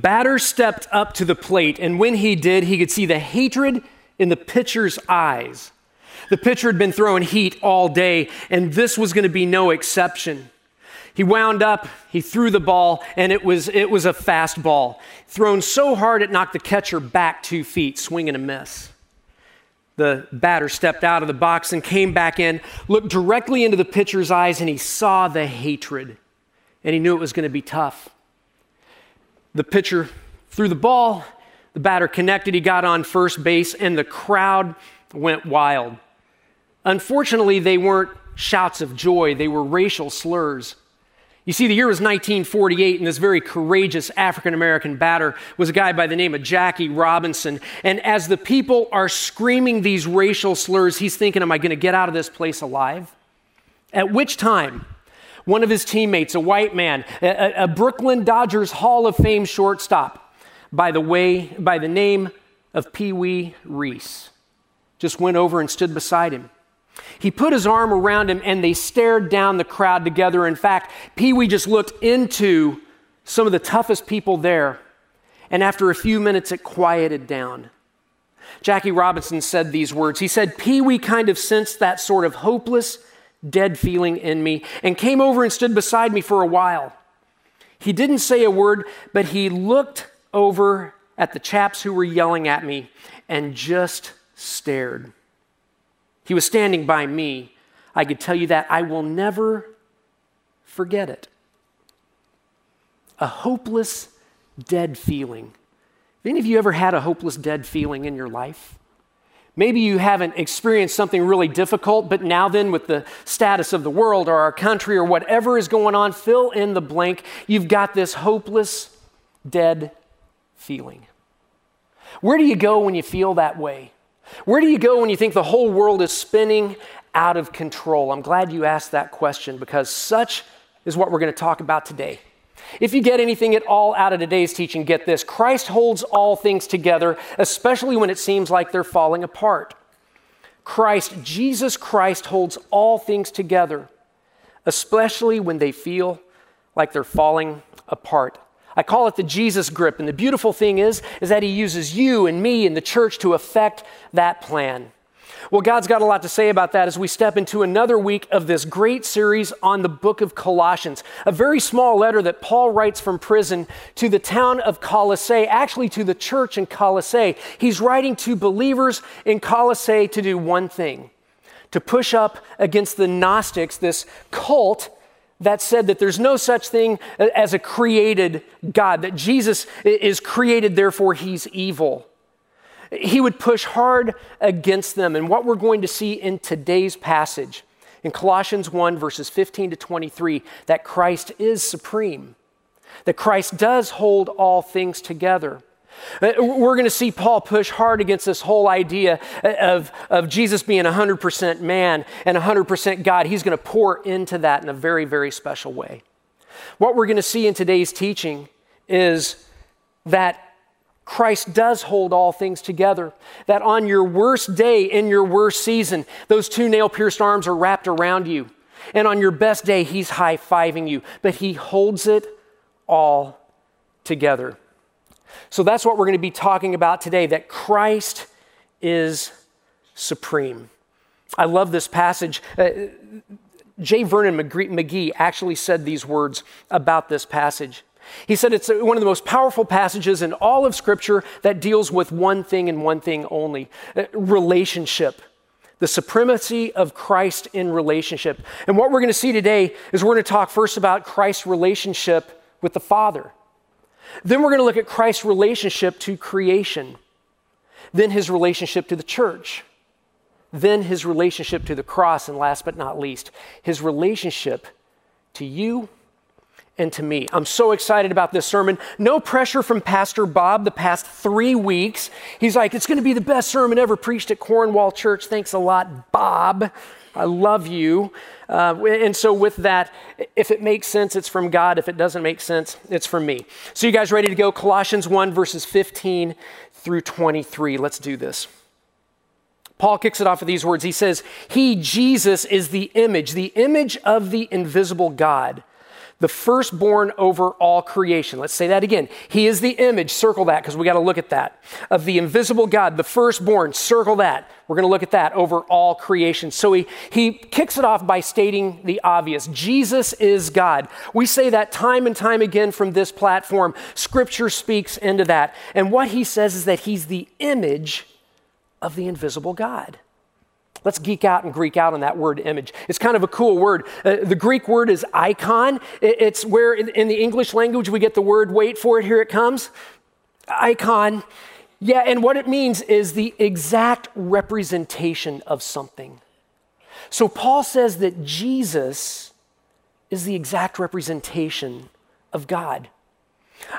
Batter stepped up to the plate, and when he did, he could see the hatred in the pitcher's eyes. The pitcher had been throwing heat all day, and this was going to be no exception. He wound up, he threw the ball, and it was, it was a fast ball. Thrown so hard it knocked the catcher back two feet, swing and a miss. The batter stepped out of the box and came back in, looked directly into the pitcher's eyes, and he saw the hatred. And he knew it was going to be tough. The pitcher threw the ball, the batter connected, he got on first base, and the crowd went wild. Unfortunately, they weren't shouts of joy, they were racial slurs. You see, the year was 1948, and this very courageous African American batter was a guy by the name of Jackie Robinson. And as the people are screaming these racial slurs, he's thinking, Am I going to get out of this place alive? At which time, one of his teammates, a white man, a, a Brooklyn Dodgers Hall of Fame shortstop, by the way, by the name of Pee Wee Reese, just went over and stood beside him. He put his arm around him and they stared down the crowd together. In fact, Pee Wee just looked into some of the toughest people there. And after a few minutes, it quieted down. Jackie Robinson said these words. He said, Pee Wee kind of sensed that sort of hopeless, dead feeling in me and came over and stood beside me for a while. He didn't say a word, but he looked over at the chaps who were yelling at me and just stared. He was standing by me. I could tell you that I will never forget it. A hopeless, dead feeling. Have any of you ever had a hopeless, dead feeling in your life? Maybe you haven't experienced something really difficult, but now then, with the status of the world or our country or whatever is going on, fill in the blank, you've got this hopeless, dead feeling. Where do you go when you feel that way? Where do you go when you think the whole world is spinning out of control? I'm glad you asked that question because such is what we're going to talk about today. If you get anything at all out of today's teaching, get this Christ holds all things together, especially when it seems like they're falling apart. Christ, Jesus Christ, holds all things together, especially when they feel like they're falling apart. I call it the Jesus grip. And the beautiful thing is, is that he uses you and me and the church to affect that plan. Well, God's got a lot to say about that as we step into another week of this great series on the book of Colossians, a very small letter that Paul writes from prison to the town of Colossae, actually to the church in Colossae. He's writing to believers in Colossae to do one thing to push up against the Gnostics, this cult that said that there's no such thing as a created God, that Jesus is created, therefore he's evil. He would push hard against them. And what we're going to see in today's passage, in Colossians 1, verses 15 to 23, that Christ is supreme, that Christ does hold all things together. Uh, we're going to see Paul push hard against this whole idea of, of Jesus being 100% man and 100% God. He's going to pour into that in a very, very special way. What we're going to see in today's teaching is that Christ does hold all things together. That on your worst day, in your worst season, those two nail pierced arms are wrapped around you. And on your best day, He's high fiving you, but He holds it all together. So that's what we're going to be talking about today that Christ is supreme. I love this passage. Uh, J. Vernon McGee actually said these words about this passage. He said it's one of the most powerful passages in all of Scripture that deals with one thing and one thing only uh, relationship. The supremacy of Christ in relationship. And what we're going to see today is we're going to talk first about Christ's relationship with the Father. Then we're going to look at Christ's relationship to creation, then his relationship to the church, then his relationship to the cross, and last but not least, his relationship to you and to me. I'm so excited about this sermon. No pressure from Pastor Bob the past three weeks. He's like, it's going to be the best sermon ever preached at Cornwall Church. Thanks a lot, Bob. I love you. Uh, and so, with that, if it makes sense, it's from God. If it doesn't make sense, it's from me. So, you guys ready to go? Colossians 1, verses 15 through 23. Let's do this. Paul kicks it off with these words. He says, He, Jesus, is the image, the image of the invisible God, the firstborn over all creation. Let's say that again. He is the image, circle that because we got to look at that, of the invisible God, the firstborn, circle that. We're going to look at that over all creation. So he, he kicks it off by stating the obvious Jesus is God. We say that time and time again from this platform. Scripture speaks into that. And what he says is that he's the image of the invisible God. Let's geek out and Greek out on that word image. It's kind of a cool word. Uh, the Greek word is icon. it's where in, in the English language we get the word, wait for it, here it comes. Icon. Yeah, and what it means is the exact representation of something. So Paul says that Jesus is the exact representation of God.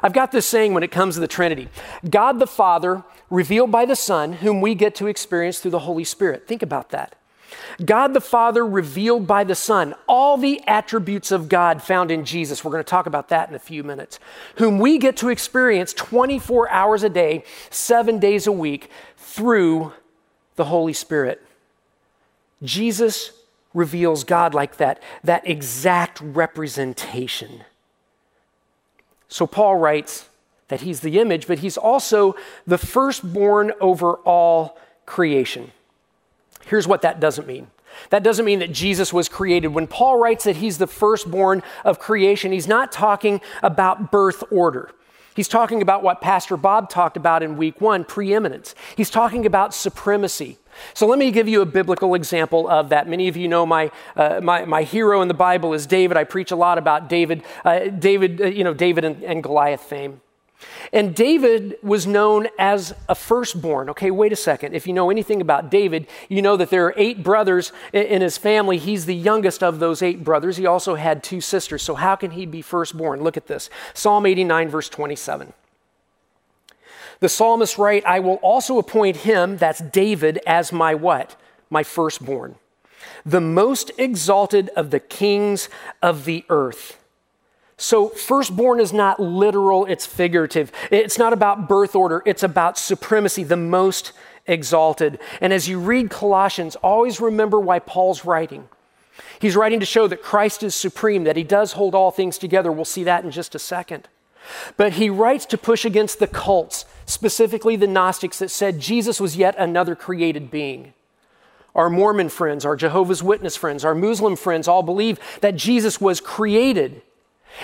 I've got this saying when it comes to the Trinity God the Father, revealed by the Son, whom we get to experience through the Holy Spirit. Think about that. God the Father revealed by the Son, all the attributes of God found in Jesus. We're going to talk about that in a few minutes. Whom we get to experience 24 hours a day, seven days a week through the Holy Spirit. Jesus reveals God like that, that exact representation. So Paul writes that he's the image, but he's also the firstborn over all creation. Here's what that doesn't mean. That doesn't mean that Jesus was created. When Paul writes that he's the firstborn of creation, he's not talking about birth order. He's talking about what Pastor Bob talked about in week one preeminence. He's talking about supremacy. So let me give you a biblical example of that. Many of you know my, uh, my, my, hero in the Bible is David. I preach a lot about David, uh, David, uh, you know, David and, and Goliath fame. And David was known as a firstborn. Okay, wait a second. If you know anything about David, you know that there are eight brothers in his family. He's the youngest of those eight brothers. He also had two sisters. So, how can he be firstborn? Look at this Psalm 89, verse 27. The psalmist write, I will also appoint him, that's David, as my what? My firstborn. The most exalted of the kings of the earth. So, firstborn is not literal, it's figurative. It's not about birth order, it's about supremacy, the most exalted. And as you read Colossians, always remember why Paul's writing. He's writing to show that Christ is supreme, that he does hold all things together. We'll see that in just a second. But he writes to push against the cults, specifically the Gnostics, that said Jesus was yet another created being. Our Mormon friends, our Jehovah's Witness friends, our Muslim friends all believe that Jesus was created.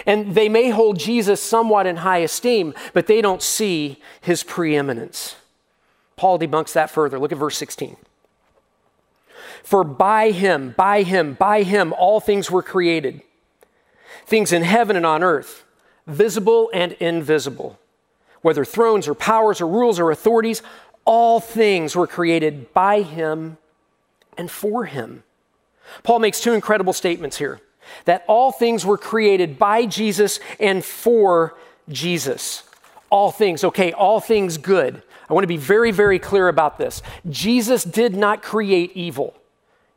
And they may hold Jesus somewhat in high esteem, but they don't see his preeminence. Paul debunks that further. Look at verse 16. For by him, by him, by him, all things were created things in heaven and on earth visible and invisible. Whether thrones or powers or rules or authorities, all things were created by him and for him. Paul makes two incredible statements here that all things were created by Jesus and for Jesus. All things, okay, all things good. I want to be very, very clear about this. Jesus did not create evil.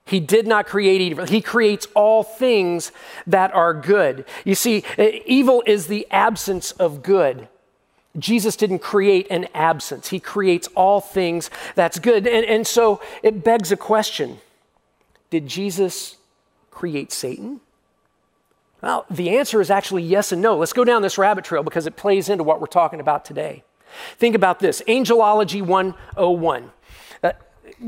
He did not create evil. He creates all things that are good. You see, evil is the absence of good. Jesus didn't create an absence, He creates all things that's good. And, and so it begs a question Did Jesus create Satan? Well, the answer is actually yes and no. Let's go down this rabbit trail because it plays into what we're talking about today. Think about this Angelology 101. Uh,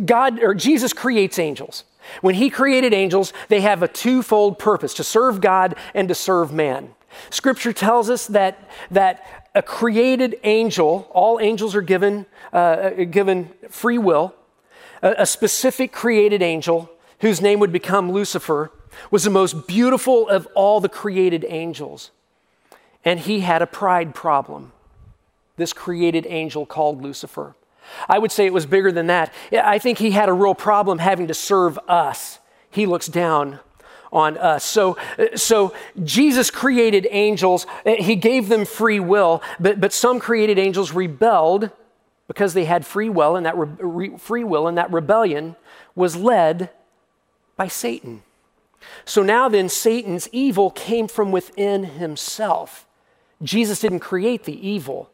God or Jesus creates angels. When he created angels, they have a twofold purpose to serve God and to serve man. Scripture tells us that, that a created angel, all angels are given, uh, given free will. A, a specific created angel, whose name would become Lucifer, was the most beautiful of all the created angels. And he had a pride problem, this created angel called Lucifer. I would say it was bigger than that. I think he had a real problem having to serve us. He looks down on us. So, so Jesus created angels. Eh, he gave them free will, but, but some created angels rebelled because they had free will, and that re, free will and that rebellion was led by Satan. So now then, Satan's evil came from within himself. Jesus didn't create the evil.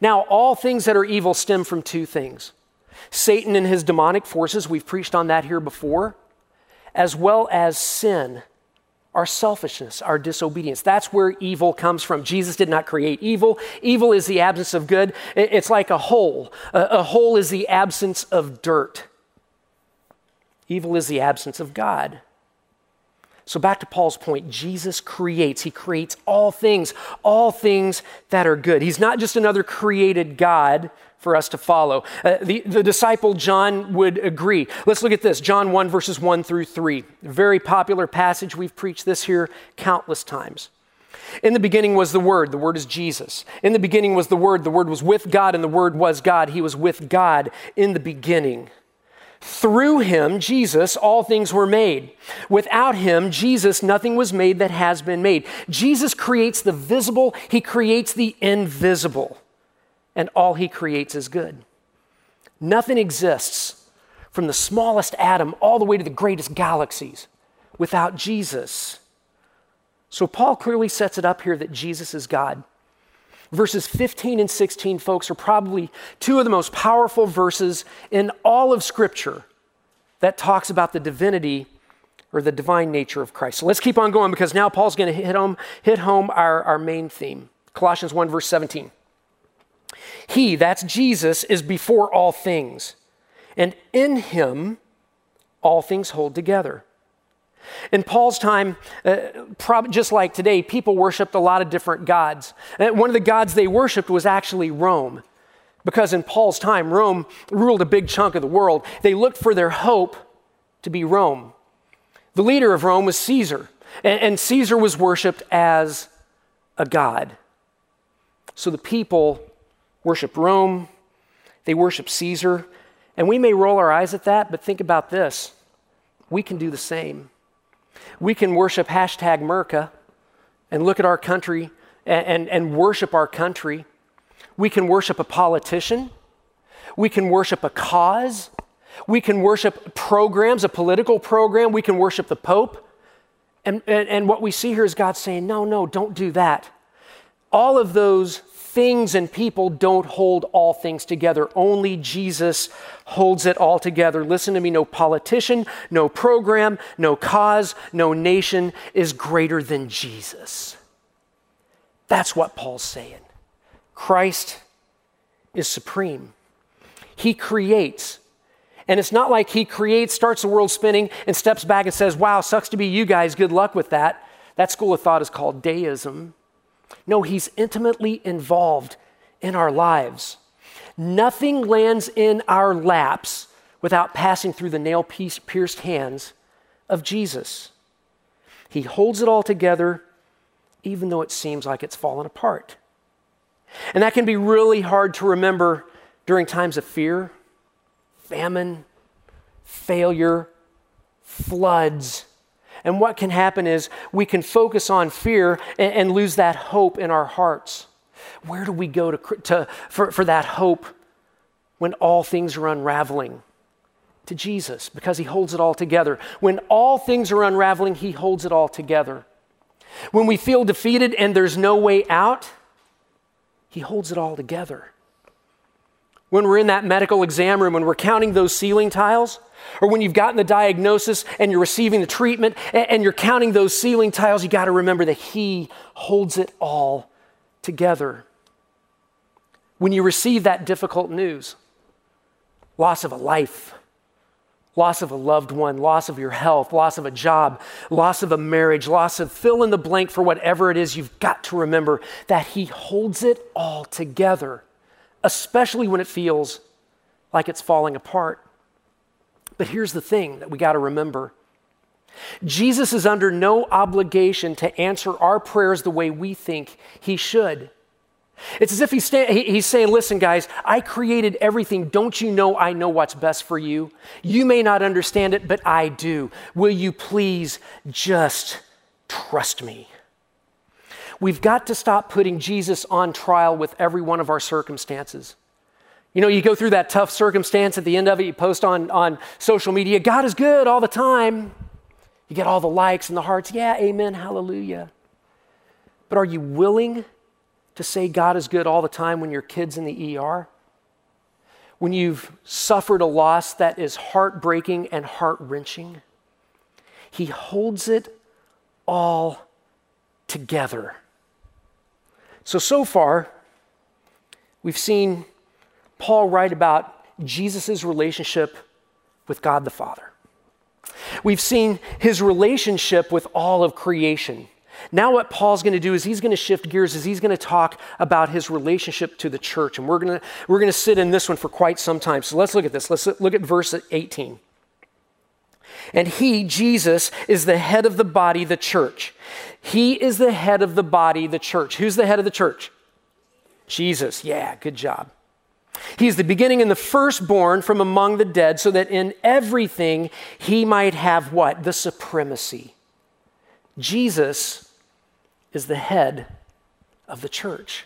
Now, all things that are evil stem from two things Satan and his demonic forces, we've preached on that here before, as well as sin. our selfishness, our disobedience. That's where evil comes from. Jesus did not create evil. Evil is the absence of good. It's like a hole. A hole is the absence of dirt. Evil is the absence of God. So, back to Paul's point Jesus creates. He creates all things, all things that are good. He's not just another created God for us to follow. Uh, the, the disciple John would agree. Let's look at this John 1, verses 1 through 3. Very popular passage. We've preached this here countless times. In the beginning was the Word. The Word is Jesus. In the beginning was the Word. The Word was with God, and the Word was God. He was with God in the beginning. Through him, Jesus, all things were made. Without him, Jesus, nothing was made that has been made. Jesus creates the visible, he creates the invisible, and all he creates is good. Nothing exists from the smallest atom all the way to the greatest galaxies without Jesus. So Paul clearly sets it up here that Jesus is God. Verses 15 and 16, folks, are probably two of the most powerful verses in all of Scripture that talks about the divinity or the divine nature of Christ. So let's keep on going because now Paul's going to hit home, hit home our, our main theme. Colossians 1, verse 17. He, that's Jesus, is before all things, and in him all things hold together. In Paul's time, uh, prob- just like today, people worshiped a lot of different gods. And uh, one of the gods they worshiped was actually Rome. Because in Paul's time, Rome ruled a big chunk of the world. They looked for their hope to be Rome. The leader of Rome was Caesar, and, and Caesar was worshiped as a god. So the people worshiped Rome, they worshiped Caesar, and we may roll our eyes at that, but think about this. We can do the same. We can worship hashtag Merca and look at our country and, and, and worship our country. We can worship a politician. We can worship a cause. We can worship programs, a political program. We can worship the Pope. And, and, and, what we see here is God saying, no, no, don't do that. All of those things and people don't hold all things together. Only Jesus holds it all together. Listen to me no politician, no program, no cause, no nation is greater than Jesus. That's what Paul's saying. Christ is supreme. He creates. And it's not like he creates, starts the world spinning, and steps back and says, Wow, sucks to be you guys. Good luck with that. That school of thought is called deism. No, He's intimately involved in our lives. Nothing lands in our laps without passing through the nail pierced hands of Jesus. He holds it all together, even though it seems like it's fallen apart. And that can be really hard to remember during times of fear, famine, failure, floods, and what can happen is we can focus on fear and, and lose that hope in our hearts. Where do we go to, to, for, for that hope when all things are unraveling? To Jesus, because He holds it all together. When all things are unraveling, He holds it all together. When we feel defeated and there's no way out, He holds it all together. When we're in that medical exam room, and we're counting those ceiling tiles, or when you've gotten the diagnosis and you're receiving the treatment and you're counting those ceiling tiles, you got to remember that He holds it all together. When you receive that difficult news, loss of a life, loss of a loved one, loss of your health, loss of a job, loss of a marriage, loss of fill in the blank for whatever it is, you've got to remember that He holds it all together, especially when it feels like it's falling apart. But here's the thing that we got to remember Jesus is under no obligation to answer our prayers the way we think he should. It's as if he's, sta- he's saying, Listen, guys, I created everything. Don't you know I know what's best for you? You may not understand it, but I do. Will you please just trust me? We've got to stop putting Jesus on trial with every one of our circumstances. You know, you go through that tough circumstance, at the end of it, you post on, on social media, God is good all the time. You get all the likes and the hearts. Yeah, amen, hallelujah. But are you willing to say God is good all the time when your kid's in the ER? When you've suffered a loss that is heartbreaking and heart wrenching? He holds it all together. So, so far, we've seen Paul write about Jesus' relationship with God the Father. We've seen his relationship with all of creation. Now, what Paul's going to do is he's going to shift gears, is he's going to talk about his relationship to the church. And we're going to, we're going to sit in this one for quite some time. So let's look at this. Let's look at verse 18. And he, Jesus, is the head of the body, the church. He is the head of the body, the church. Who's the head of the church? Jesus. Yeah, good job. He is the beginning and the firstborn from among the dead, so that in everything he might have what? The supremacy. Jesus is the head of the church.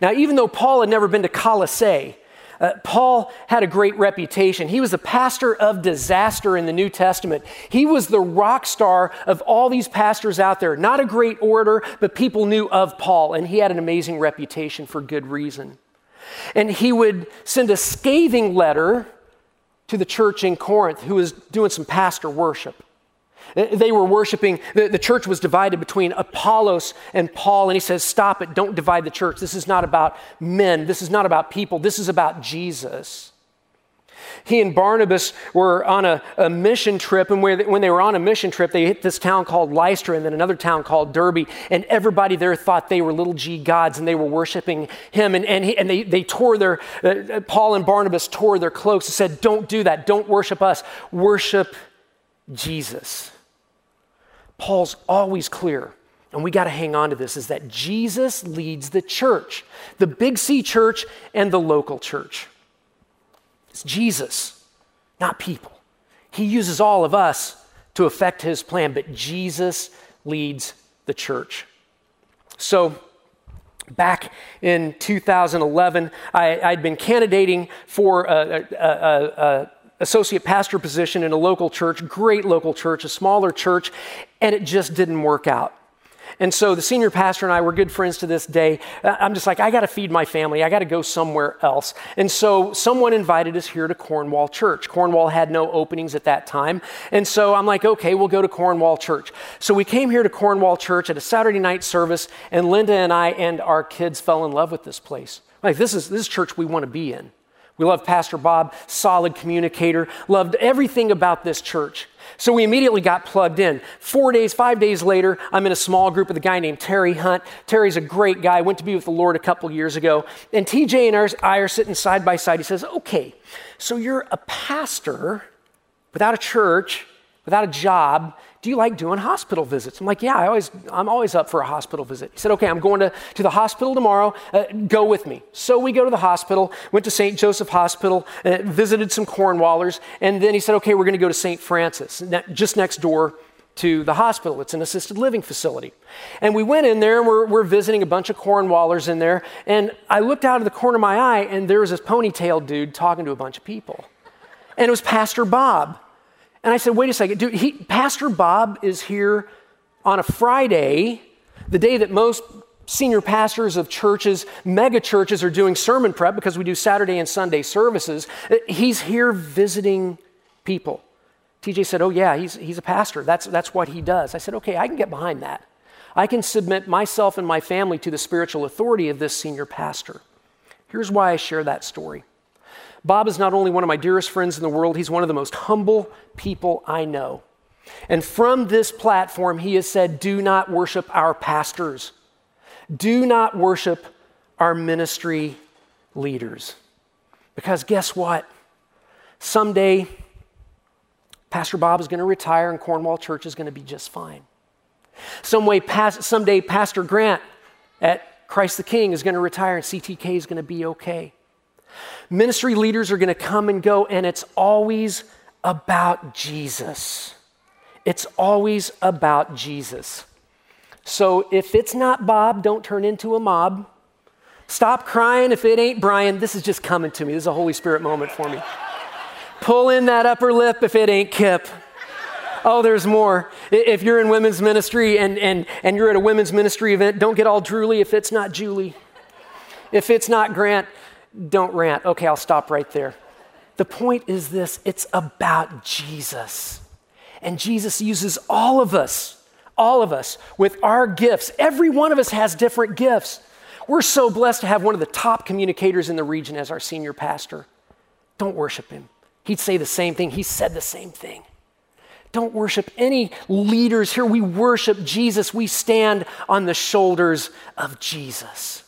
Now, even though Paul had never been to Colossae, uh, Paul had a great reputation. He was a pastor of disaster in the New Testament. He was the rock star of all these pastors out there. Not a great orator, but people knew of Paul, and he had an amazing reputation for good reason. And he would send a scathing letter to the church in Corinth who was doing some pastor worship. They were worshiping, the, the, church was divided between Apollos and Paul, and he says, Stop it, don't divide the church. This is not about men, this is not about people, this is about Jesus. He and Barnabas were on a, a mission trip, and when they were on a mission trip, they hit this town called Lystra and then another town called Derbe, and everybody there thought they were little g gods and they were worshiping him. And, and, he, and they, they tore their, uh, Paul and Barnabas tore their cloaks and said, Don't do that, don't worship us, worship Jesus. Paul's always clear, and we got to hang on to this, is that Jesus leads the church, the Big C church and the local church. It's Jesus, not people. He uses all of us to affect his plan, but Jesus leads the church. So, back in 2011, I, had been candidating for a, a, a, associate pastor position in a local church, great local church, a smaller church, and it just didn't work out. And so the senior pastor and I were good friends to this day. Uh, I'm just like, I got to feed my family. I got to go somewhere else. And so someone invited us here to Cornwall Church. Cornwall had no openings at that time. And so I'm like, okay, we'll go to Cornwall Church. So we came here to Cornwall Church at a Saturday night service, and Linda and I and our kids fell in love with this place. Like, this is this is church we want to be in. We loved Pastor Bob, solid communicator, loved everything about this church. So we immediately got plugged in. Four days, five days later, I'm in a small group with a guy named Terry Hunt. Terry's a great guy, went to be with the Lord a couple years ago. And TJ and I are sitting side by side. He says, Okay, so you're a pastor without a church, without a job, do you like doing hospital visits? I'm like, yeah, I always, I'm always up for a hospital visit. He said, okay, I'm going to, to the hospital tomorrow. Uh, go with me. So we go to the hospital, went to St. Joseph Hospital, uh, visited some Cornwallers, and then he said, okay, we're going to go to St. Francis, just next door to the hospital. It's an assisted living facility. And we went in there and we're, we're visiting a bunch of Cornwallers in there. And I looked out of the corner of my eye and there was this ponytail dude talking to a bunch of people. And it was Pastor Bob. And I said, wait a second, dude, he, Pastor Bob is here on a Friday, the day that most senior pastors of churches, mega churches, are doing sermon prep because we do Saturday and Sunday services. He's here visiting people. TJ said, Oh, yeah, he's, he's a pastor. That's, that's what he does. I said, Okay, I can get behind that. I can submit myself and my family to the spiritual authority of this senior pastor. Here's why I share that story. Bob is not only one of my dearest friends in the world, he's one of the most humble people I know. And from this platform, he has said, Do not worship our pastors, do not worship our ministry leaders. Because guess what? Someday, Pastor Bob is going to retire and Cornwall Church is going to be just fine. Some way, someday, Pastor Grant at Christ the King is going to retire and CTK is going to be okay. Ministry leaders are going to come and go, and it's always about Jesus. It's always about Jesus. So if it's not Bob, don't turn into a mob. Stop crying if it ain't Brian. This is just coming to me. This is a Holy Spirit moment for me. Pull in that upper lip if it ain't Kip. Oh, there's more. If you're in women's ministry and, and, and you're at a women's ministry event, don't get all drooly if it's not Julie. If it's not Grant, don't rant. Okay, I'll stop right there. The point is this it's about Jesus. And Jesus uses all of us, all of us, with our gifts. Every one of us has different gifts. We're so blessed to have one of the top communicators in the region as our senior pastor. Don't worship him. He'd say the same thing. He said the same thing. Don't worship any leaders here. We worship Jesus. We stand on the shoulders of Jesus.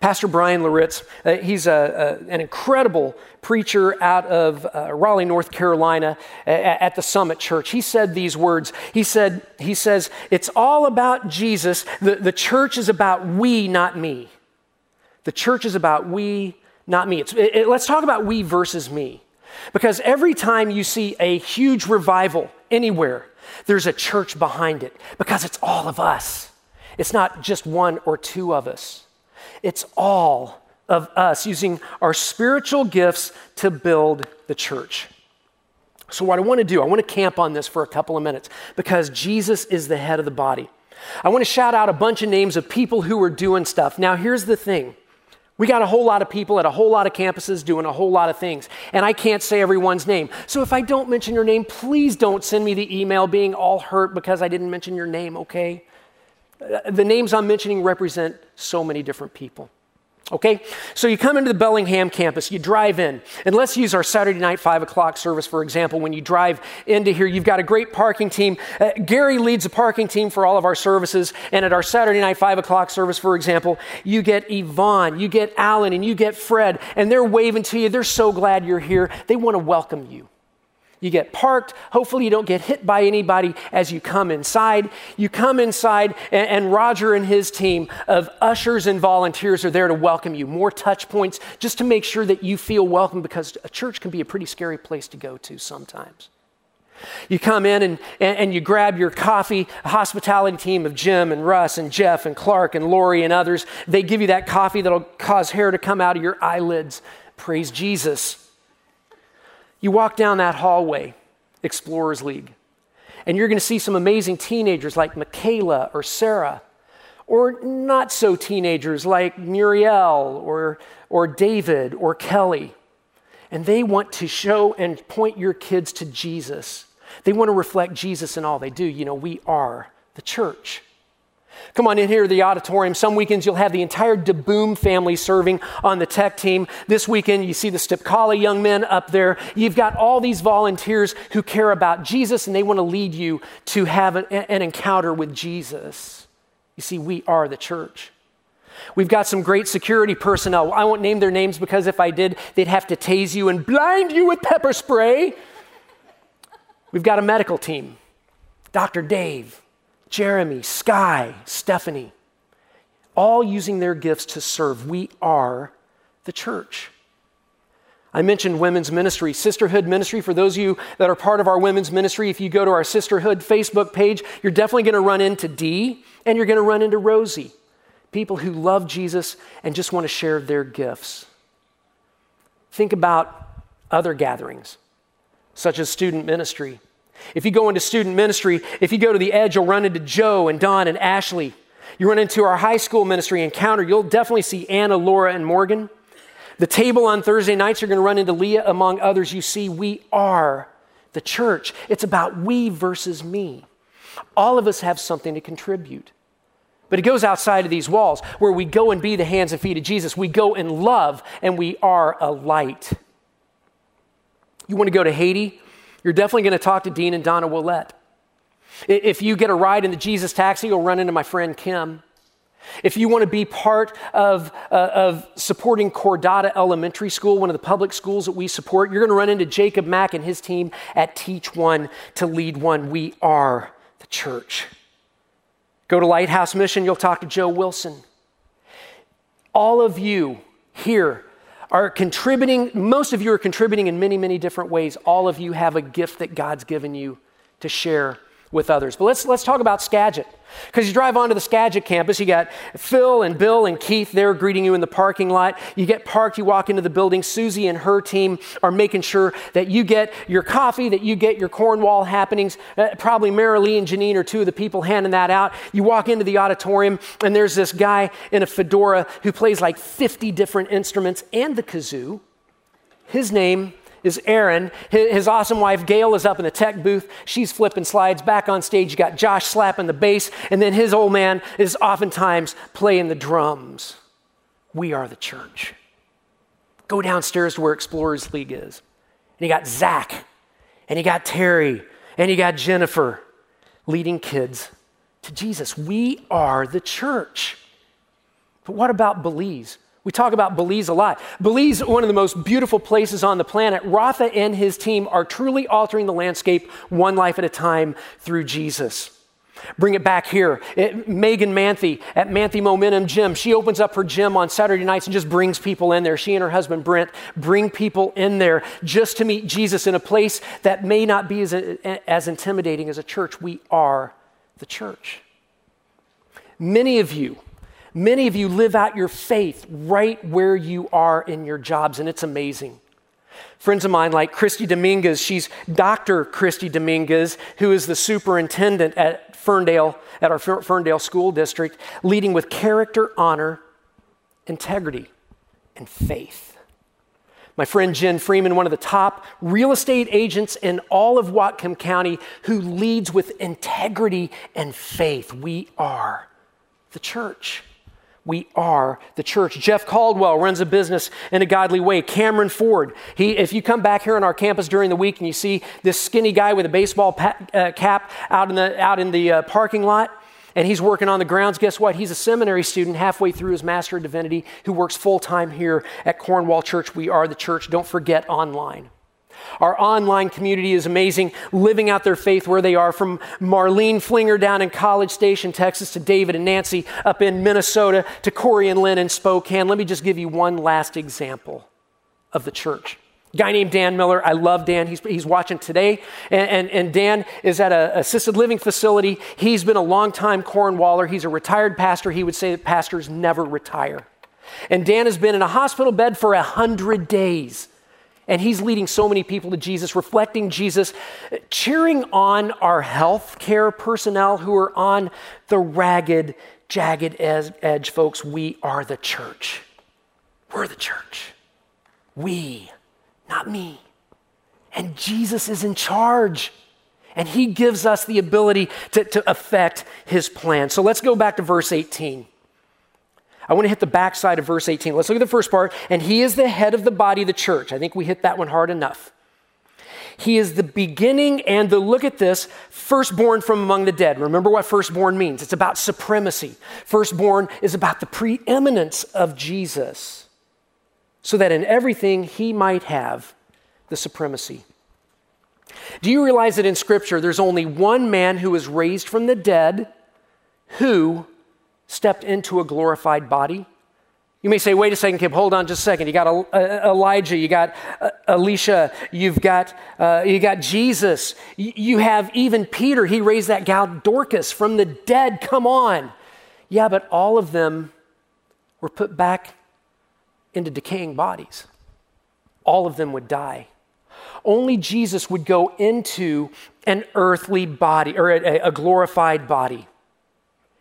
Pastor Bryan Loritts, uh, he's a, a, an incredible preacher out of uh, Raleigh, North Carolina, at, at the Summit Church. He said these words. He said, he says, it's all about Jesus. The, the church is about we, not me. The church is about we, not me. It, it, let's talk about we versus me. Because every time you see a huge revival anywhere, there's a church behind it because it's all of us. It's not just one or two of us. It's all of us using our spiritual gifts to build the church. So, what I want to do, I want to camp on this for a couple of minutes because Jesus is the head of the body. I want to shout out a bunch of names of people who are doing stuff. Now, here's the thing we got a whole lot of people at a whole lot of campuses doing a whole lot of things, and I can't say everyone's name. So if I don't mention your name, please don't send me the email being all hurt because I didn't mention your name, okay? The names I'm mentioning represent so many different people. Okay? So you come into the Bellingham campus, you drive in, and let's use our Saturday night 5 o'clock service, for example. When you drive into here, you've got a great parking team. Uh, Gary leads the parking team for all of our services, and at our Saturday night 5 o'clock service, for example, you get Yvonne, you get Alan, and you get Fred, and they're waving to you. They're so glad you're here. They want to welcome you. You get parked. Hopefully, you don't get hit by anybody as you come inside. You come inside, and, and, Roger and his team of ushers and volunteers are there to welcome you. More touch points just to make sure that you feel welcome because a church can be a pretty scary place to go to sometimes. You come in and, and, and you grab your coffee, a hospitality team of Jim and Russ and Jeff and Clark and Lori and others. They give you that coffee that'll cause hair to come out of your eyelids. Praise Jesus. You walk down that hallway, Explorers League, and you're going to see some amazing teenagers like Michaela or Sarah, or not so teenagers like Muriel or, or David or Kelly. And they want to show and point your kids to Jesus. They want to reflect Jesus in all they do. You know, we are the church. Come on in here to the auditorium. Some weekends you'll have the entire DeBoom family serving on the tech team. This weekend you see the Stipkala young men up there. You've got all these volunteers who care about Jesus and they want to lead you to have an, an encounter with Jesus. You see, we are the church. We've got some great security personnel. I won't name their names because if I did, they'd have to tase you and blind you with pepper spray. We've got a medical team. Dr. Dave, Jeremy, Sky, Stephanie, all using their gifts to serve. We are the church. I mentioned women's ministry, sisterhood ministry. For those of you that are part of our women's ministry, if you go to our sisterhood Facebook page, you're definitely going to run into Dee and you're going to run into Rosie, people who love Jesus and just want to share their gifts. Think about other gatherings, such as student ministry. If you go into student ministry, if you go to the edge, you'll run into Joe and Don and Ashley. You run into our high school ministry encounter, you'll definitely see Anna, Laura, and Morgan. The table on Thursday nights, you're going to run into Leah, among others. You see, we are the church. It's about we versus me. All of us have something to contribute. But it goes outside of these walls where we go and be the hands and feet of Jesus. We go in love and we are a light. You want to go to Haiti? You're definitely going to talk to Dean and Donna Willette. If you get a ride in the Jesus taxi, you'll run into my friend Kim. If you want to be part of, uh, of supporting Cordata Elementary School, one of the public schools that we support, you're going to run into Jacob Mack and his team at Teach One to Lead One. We are the church. Go to Lighthouse Mission, you'll talk to Joe Wilson. All of you here are contributing, most of you are contributing in many, many different ways. All of you have a gift that God's given you to share with others. But let's, let's talk about Skagit. Because you drive onto the Skagit campus, you got Phil and Bill and Keith there greeting you in the parking lot. You get parked, you walk into the building. Susie and her team are making sure that you get your coffee, that you get your Cornwall happenings. Uh, probably Marilee and Janine are two of the people handing that out. You walk into the auditorium, and there's this guy in a fedora who plays like 50 different instruments and the kazoo. His name is Aaron. His, awesome wife, Gail, is up in the tech booth. She's flipping slides. Back on stage, you got Josh slapping the bass. And then his old man is oftentimes playing the drums. We are the church. Go downstairs to where Explorers League is. And you got Zach, and you got Terry, and you got Jennifer leading kids to Jesus. We are the church. But what about Belize? We talk about Belize a lot. Belize, one of the most beautiful places on the planet. Rafa and his team are truly altering the landscape one life at a time through Jesus. Bring it back here. It, Megan Manthe at Manthe Momentum Gym. She opens up her gym on Saturday nights and just brings people in there. She and her husband Brent bring people in there just to meet Jesus in a place that may not be as, as intimidating as a church. We are the church. Many of you, many of you live out your faith right where you are in your jobs, and it's amazing. Friends of mine like Christy Dominguez, she's Dr. Christy Dominguez, who is the superintendent at Ferndale, at our Ferndale School District, leading with character, honor, integrity, and faith. My friend Jen Freeman, one of the top real estate agents in all of Whatcom County, who leads with integrity and faith. We are the church. We are the church. Jeff Caldwell runs a business in a godly way. Cameron Ford, he, if you come back here on our campus during the week and you see this skinny guy with a baseball uh, cap out in the, out in the uh, parking lot, and he's working on the grounds. Guess what? He's a seminary student halfway through his Master of Divinity who works full time here at Cornwall Church. We are the church. Don't forget online. Our online community is amazing, living out their faith where they are, from Marlene Flinger down in College Station, Texas, to David and Nancy up in Minnesota, to Corey and Lynn in Spokane. Let me just give you one last example of the church. guy named Dan Miller. I love Dan. He's, he's watching today. And, and, and Dan is at an assisted living facility. He's been a long-time Cornwaller. He's a retired pastor. He would say that pastors never retire. And Dan has been in a hospital bed for a hundred days. And he's leading so many people to Jesus, reflecting Jesus, cheering on our health care personnel who are on the ragged, jagged edge, folks. We are the church. We're the church. We, not me. And Jesus is in charge. And he gives us the ability to, to affect his plan. So let's go back to verse 18. I want to hit the backside of verse 18. Let's look at the first part. And he is the head of the body of the church. I think we hit that one hard enough. He is the beginning and the, look at this, firstborn from among the dead. Remember what firstborn means it's about supremacy. Firstborn is about the preeminence of Jesus, so that in everything he might have the supremacy. Do you realize that in Scripture there's only one man who was raised from the dead who stepped into a glorified body. You may say, wait a second, Kip, hold on just a second. You got Elijah, you got Elisha, you've got, uh, you got Jesus, you have even Peter. He raised that gal Dorcas from the dead. Come on. Yeah, but all of them were put back into decaying bodies. All of them would die. Only Jesus would go into an earthly body or a, a glorified body.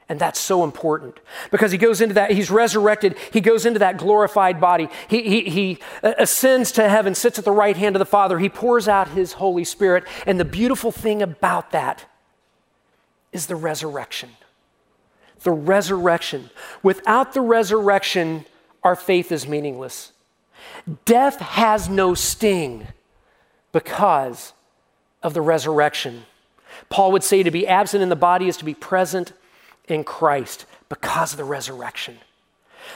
And that's so important because he goes into that, he's resurrected, he goes into that glorified body. He, he, he, uh, ascends to heaven, sits at the right hand of the Father, he pours out his Holy Spirit. And the beautiful thing about that is the resurrection. The resurrection. Without the resurrection, our faith is meaningless. Death has no sting because of the resurrection. Paul would say to be absent in the body is to be present in Christ because of the resurrection.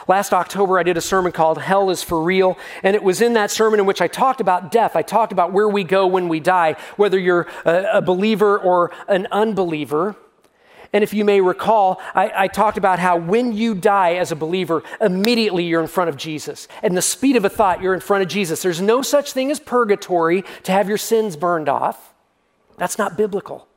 Last October, I did a sermon called Hell is for Real, and it was in that sermon in which I talked about death. I talked about where we go when we die, whether you're a, believer or an unbeliever. And if you may recall, I, I, talked about how when you die as a believer, immediately you're in front of Jesus. And the speed of a thought, you're in front of Jesus. There's no such thing as purgatory to have your sins burned off. That's not biblical.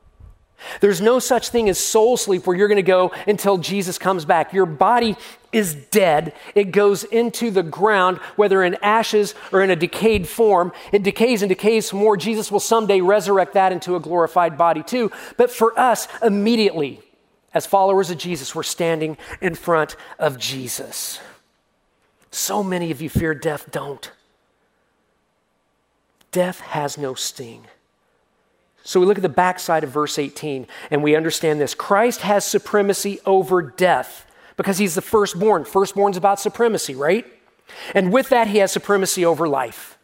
There's no such thing as soul sleep where you're going to go until Jesus comes back. Your body is dead. It goes into the ground, whether in ashes or in a decayed form. It decays and decays more. Jesus will someday resurrect that into a glorified body too. But for us, immediately, as followers of Jesus, we're standing in front of Jesus. So many of you fear death, don't. death has no sting. So we look at the backside of verse 18 and we understand this Christ has supremacy over death because he's the firstborn. Firstborn's about supremacy, right? And with that, he has supremacy over life.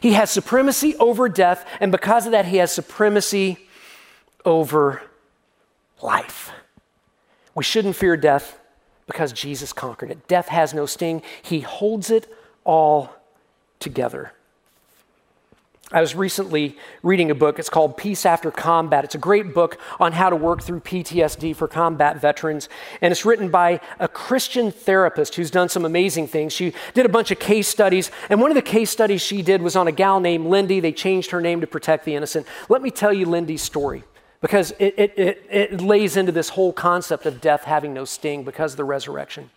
He has supremacy over death, and because of that, he has supremacy over life. We shouldn't fear death because Jesus conquered it. Death has no sting, he holds it all together. I was recently reading a book. It's called Peace After Combat. It's a great book on how to work through PTSD for combat veterans. And it's written by a Christian therapist who's done some amazing things. She did a bunch of case studies. And one of the case studies she did was on a gal named Lindy. They changed her name to protect the innocent. Let me tell you Lindy's story because it, it, it, it lays into this whole concept of death having no sting because of the resurrection.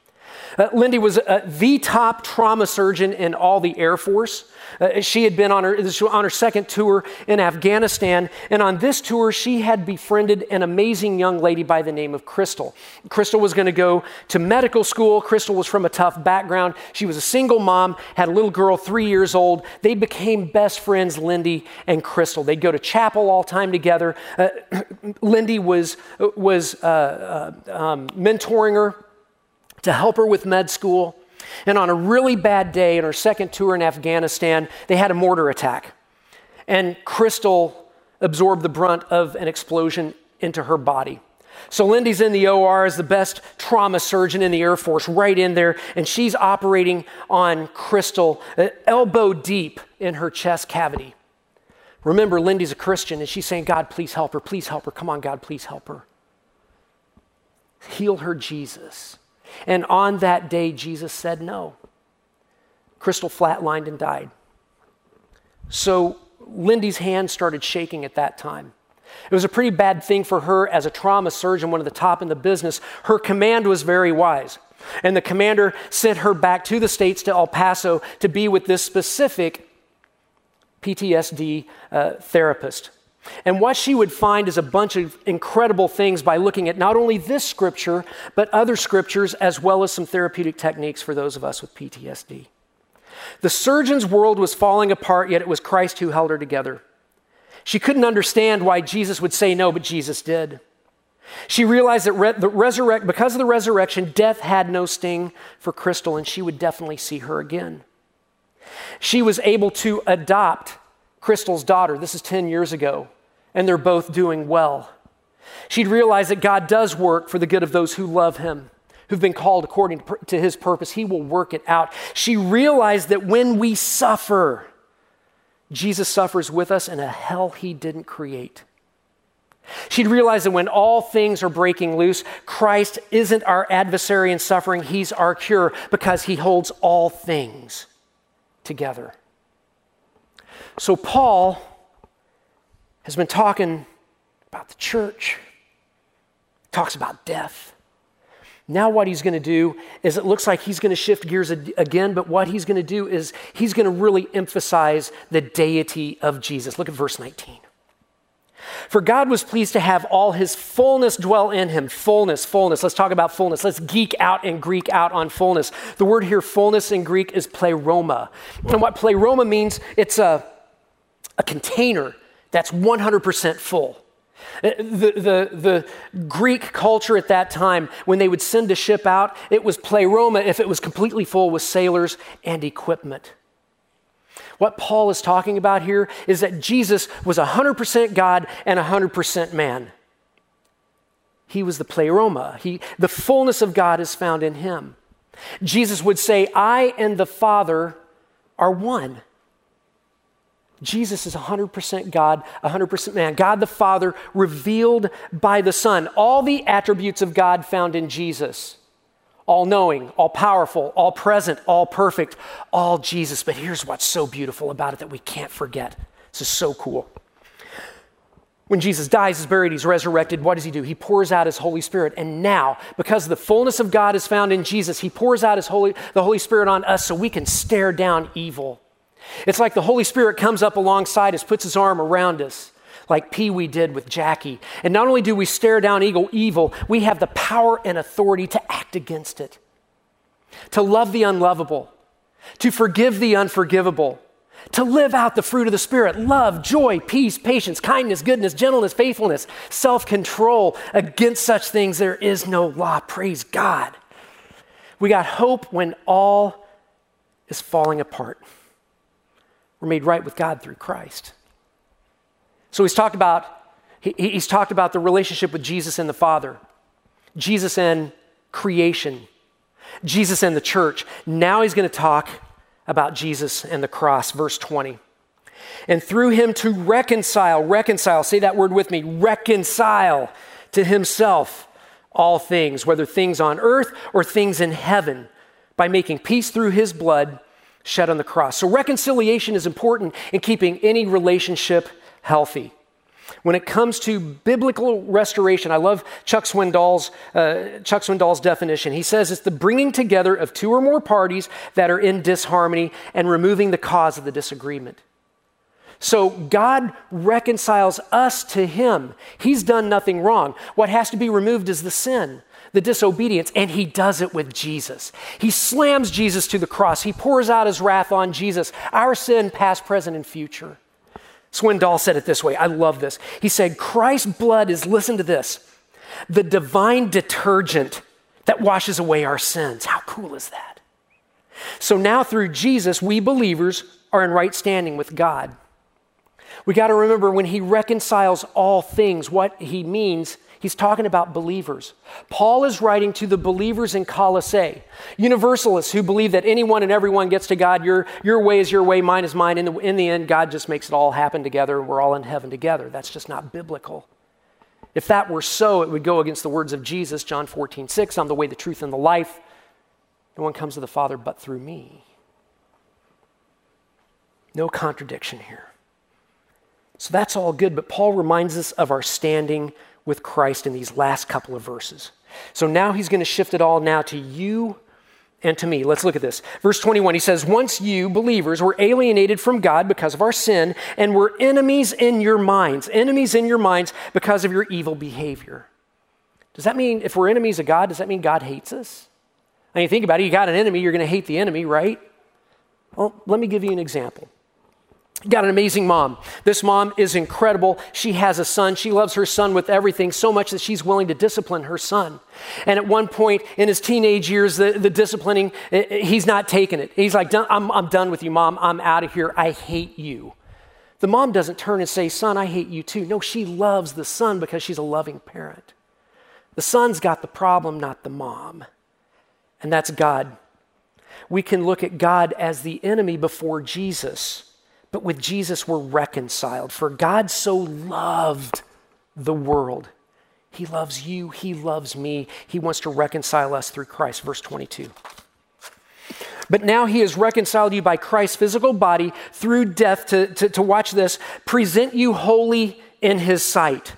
Uh, Lindy was uh, the top trauma surgeon in all the Air Force. Uh, she had been on her, on her second tour in Afghanistan, and on this tour, she had befriended an amazing young lady by the name of Crystal. Crystal was going to go to medical school. Crystal was from a tough background. She was a single mom, had a little girl, three years old. They became best friends, Lindy and Crystal. They'd go to chapel all time together. Uh, Lindy was, was uh, uh, um, mentoring her to help her with med school. And on a really bad day in her second tour in Afghanistan, they had a mortar attack. And Crystal absorbed the brunt of an explosion into her body. So Lindy's in the OR as the best trauma surgeon in the Air Force, right in there, and she's operating on Crystal, uh, elbow deep in her chest cavity. Remember, Lindy's a Christian, and she's saying, God, please help her, please help her. Come on, God, please help her. Heal her, Jesus. And on that day, Jesus said no. Crystal flatlined and died. So Lindy's hand started shaking at that time. It was a pretty bad thing for her as a trauma surgeon, one of the top in the business. Her command was very wise. And the commander sent her back to the States to El Paso to be with this specific PTSD uh, therapist. And what she would find is a bunch of incredible things by looking at not only this scripture, but other scriptures, as well as some therapeutic techniques for those of us with PTSD. The surgeon's world was falling apart, yet it was Christ who held her together. She couldn't understand why Jesus would say no, but Jesus did. She realized that re- the resurrect, because of the resurrection, death had no sting for Crystal, and she would definitely see her again. She was able to adopt Crystal's daughter. This is 10 years ago and they're both doing well. She'd realized that God does work for the good of those who love him, who've been called according to his purpose. He will work it out. She realized that when we suffer, Jesus suffers with us in a hell he didn't create. She'd realized that when all things are breaking loose, Christ isn't our adversary in suffering, he's our cure because he holds all things together. So, Paul has been talking about the church, talks about death. Now, what he's going to do is it looks like he's going to shift gears again, but what he's going to do is he's going to really emphasize the deity of Jesus. Look at verse 19. For God was pleased to have all his fullness dwell in him. Fullness, fullness. Let's talk about fullness. Let's geek out and Greek out on fullness. The word here, fullness in Greek, is pleroma. And what pleroma means, it's a, a container that's 100% full. Uh, the, the, the, Greek culture at that time, when they would send a ship out, it was pleroma if it was completely full with sailors and equipment. What Paul is talking about here is that Jesus was 100% God and 100% man. He was the pleroma. He, the fullness of God is found in him. Jesus would say, I and the Father are one. Jesus is 100% God, 100% man. God the Father revealed by the Son. All the attributes of God found in Jesus all knowing, all powerful, all present, all perfect, all Jesus. But here's what's so beautiful about it that we can't forget. This is so cool. When Jesus dies, is buried, he's resurrected, what does he do? He pours out his Holy Spirit. And now, because the fullness of God is found in Jesus, he pours out his Holy, the Holy Spirit on us so we can stare down evil. It's like the Holy Spirit comes up alongside us, puts his arm around us, like Pee Wee did with Jackie. And not only do we stare down evil, we have the power and authority to act against it, to love the unlovable, to forgive the unforgivable, to live out the fruit of the Spirit love, joy, peace, patience, kindness, goodness, gentleness, faithfulness, self control. Against such things there is no law. Praise God. We got hope when all is falling apart. We're made right with God through Christ. So he's talked about he, he's talked about the relationship with Jesus and the Father, Jesus and creation, Jesus and the church. Now he's going to talk about Jesus and the cross, verse 20. And through him to reconcile, reconcile, say that word with me, reconcile to himself all things, whether things on earth or things in heaven, by making peace through his blood shed on the cross. So, reconciliation is important in keeping any relationship healthy. When it comes to biblical restoration, I love Chuck Swindoll's, uh, Chuck Swindoll's definition. He says it's the bringing together of two or more parties that are in disharmony and removing the cause of the disagreement. So God reconciles us to Him. He's done nothing wrong. What has to be removed is the sin, the disobedience, and He does it with Jesus. He slams Jesus to the cross, He pours out His wrath on Jesus, our sin, past, present, and future. Swindoll said it this way. I love this. He said, Christ's blood is, listen to this, the divine detergent that washes away our sins. How cool is that? So now through Jesus, we believers are in right standing with God. We got to remember when he reconciles all things, what he means He's talking about believers. Paul is writing to the believers in Colossae, universalists who believe that anyone and everyone gets to God. Your, your way is your way, mine is mine. In the, in the end, God just makes it all happen together we're all in heaven together. That's just not biblical. If that were so, it would go against the words of Jesus, John 14, 6, I'm the way, the truth, and the life. No one comes to the Father but through me. No contradiction here. So that's all good, but Paul reminds us of our standing with Christ in these last couple of verses. So now he's going to shift it all now to you and to me. Let's look at this. Verse 21, he says, Once you, believers, were alienated from God because of our sin and were enemies in your minds, enemies in your minds because of your evil behavior. Does that mean if we're enemies of God, does that mean God hates us? I mean, think about it. You got an enemy, you're going to hate the enemy, right? Well, let me give you an example got an amazing mom. This mom is incredible. She has a son. She loves her son with everything so much that she's willing to discipline her son. And at one point in his teenage years, the, the disciplining, eh, eh, he's not taking it. He's like, I'm, I'm done with you, mom. I'm out of here. I hate you. The mom doesn't turn and say, Son, I hate you too. No, she loves the son because she's a loving parent. The son's got the problem, not the mom. And that's God. We can look at God as the enemy before Jesus. But with Jesus, we're reconciled. For God so loved the world. He loves you. He loves me. He wants to reconcile us through Christ. Verse 22. But now he has reconciled you by Christ's physical body through death to, to, to, watch this, present you holy in his sight,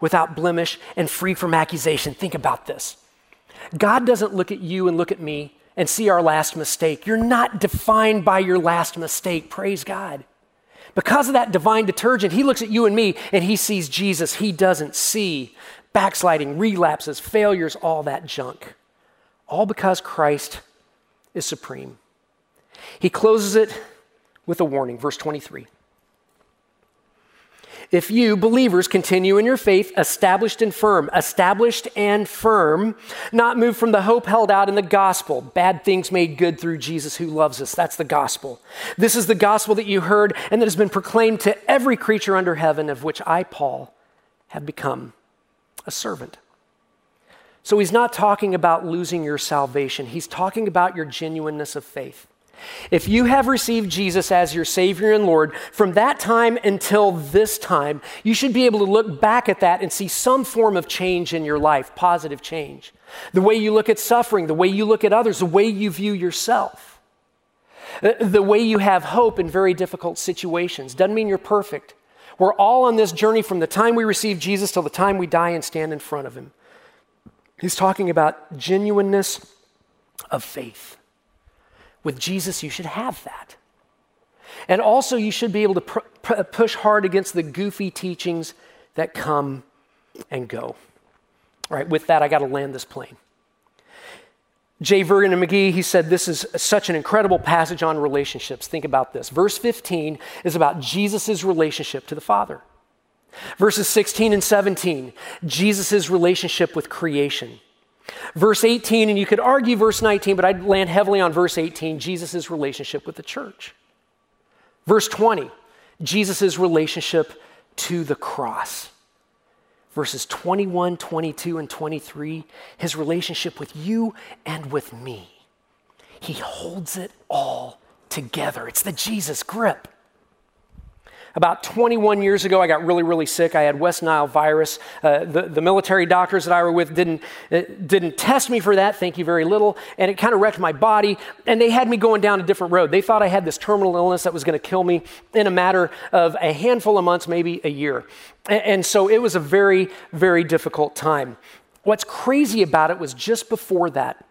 without blemish and free from accusation. Think about this. God doesn't look at you and look at me and see our last mistake. You're not defined by your last mistake. Praise God. Because of that divine detergent, he looks at you and me and he sees Jesus. He doesn't see backsliding, relapses, failures, all that junk. All because Christ is supreme. He closes it with a warning, verse 23. If you, believers, continue in your faith, established and firm, established and firm, not moved from the hope held out in the gospel, bad things made good through Jesus who loves us. That's the gospel. This is the gospel that you heard and that has been proclaimed to every creature under heaven, of which I, Paul, have become a servant. So he's not talking about losing your salvation, he's talking about your genuineness of faith. If you have received Jesus as your Savior and Lord, from that time until this time, you should be able to look back at that and see some form of change in your life, positive change. The way you look at suffering, the way you look at others, the way you view yourself, the way you have hope in very difficult situations. Doesn't mean you're perfect. We're all on this journey from the time we receive Jesus till the time we die and stand in front of Him. He's talking about genuineness of faith. With Jesus, you should have that. And also, you should be able to pr- pr- push hard against the goofy teachings that come and go. All right, with that, I got to land this plane. J. Vernon McGee, he said this is such an incredible passage on relationships. Think about this. Verse 15 is about Jesus' relationship to the Father. Verses 16 and 17, Jesus' relationship with creation. Verse 18, and you could argue verse 19, but I'd land heavily on verse 18, Jesus' relationship with the church. Verse 20, Jesus' relationship to the cross. Verses 21, 22, and 23, his relationship with you and with me. He holds it all together. It's the Jesus grip. About 21 years ago, I got really, really sick. I had West Nile virus. Uh, the, the military doctors that I were with didn't, uh, didn't test me for that, thank you very little, and it kind of wrecked my body. And they had me going down a different road. They thought I had this terminal illness that was going to kill me in a matter of a handful of months, maybe a year. And, and so it was a very, very difficult time. What's crazy about it was just before that,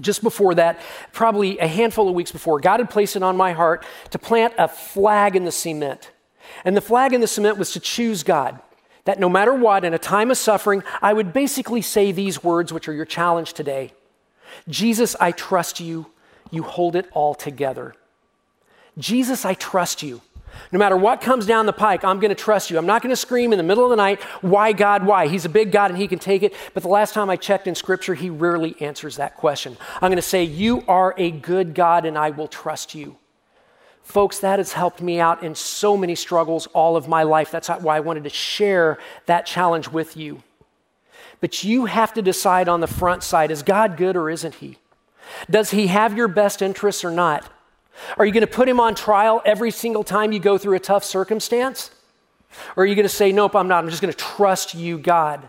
just before that, probably a handful of weeks before, God had placed it on my heart to plant a flag in the cement. And the flag in the cement was to choose God. That no matter what, in a time of suffering, I would basically say these words, which are your challenge today Jesus, I trust you. You hold it all together. Jesus, I trust you. No matter what comes down the pike, I'm going to trust you. I'm not going to scream in the middle of the night, why God, why? He's a big God and he can take it. But the last time I checked in scripture, he rarely answers that question. I'm going to say, You are a good God and I will trust you. Folks, that has helped me out in so many struggles all of my life. That's why I wanted to share that challenge with you. But you have to decide on the front side is God good or isn't he? Does he have your best interests or not? Are you going to put him on trial every single time you go through a tough circumstance? Or are you going to say, Nope, I'm not. I'm just going to trust you, God?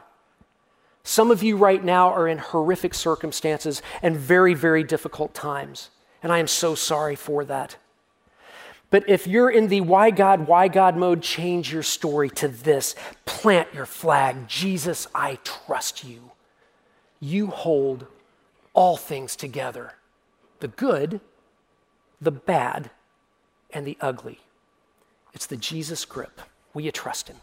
Some of you right now are in horrific circumstances and very, very difficult times. And I am so sorry for that. But if you're in the why God, why God mode, change your story to this. Plant your flag. Jesus, I trust you. You hold all things together the good the bad, and the ugly. It's the Jesus grip. Will you trust him?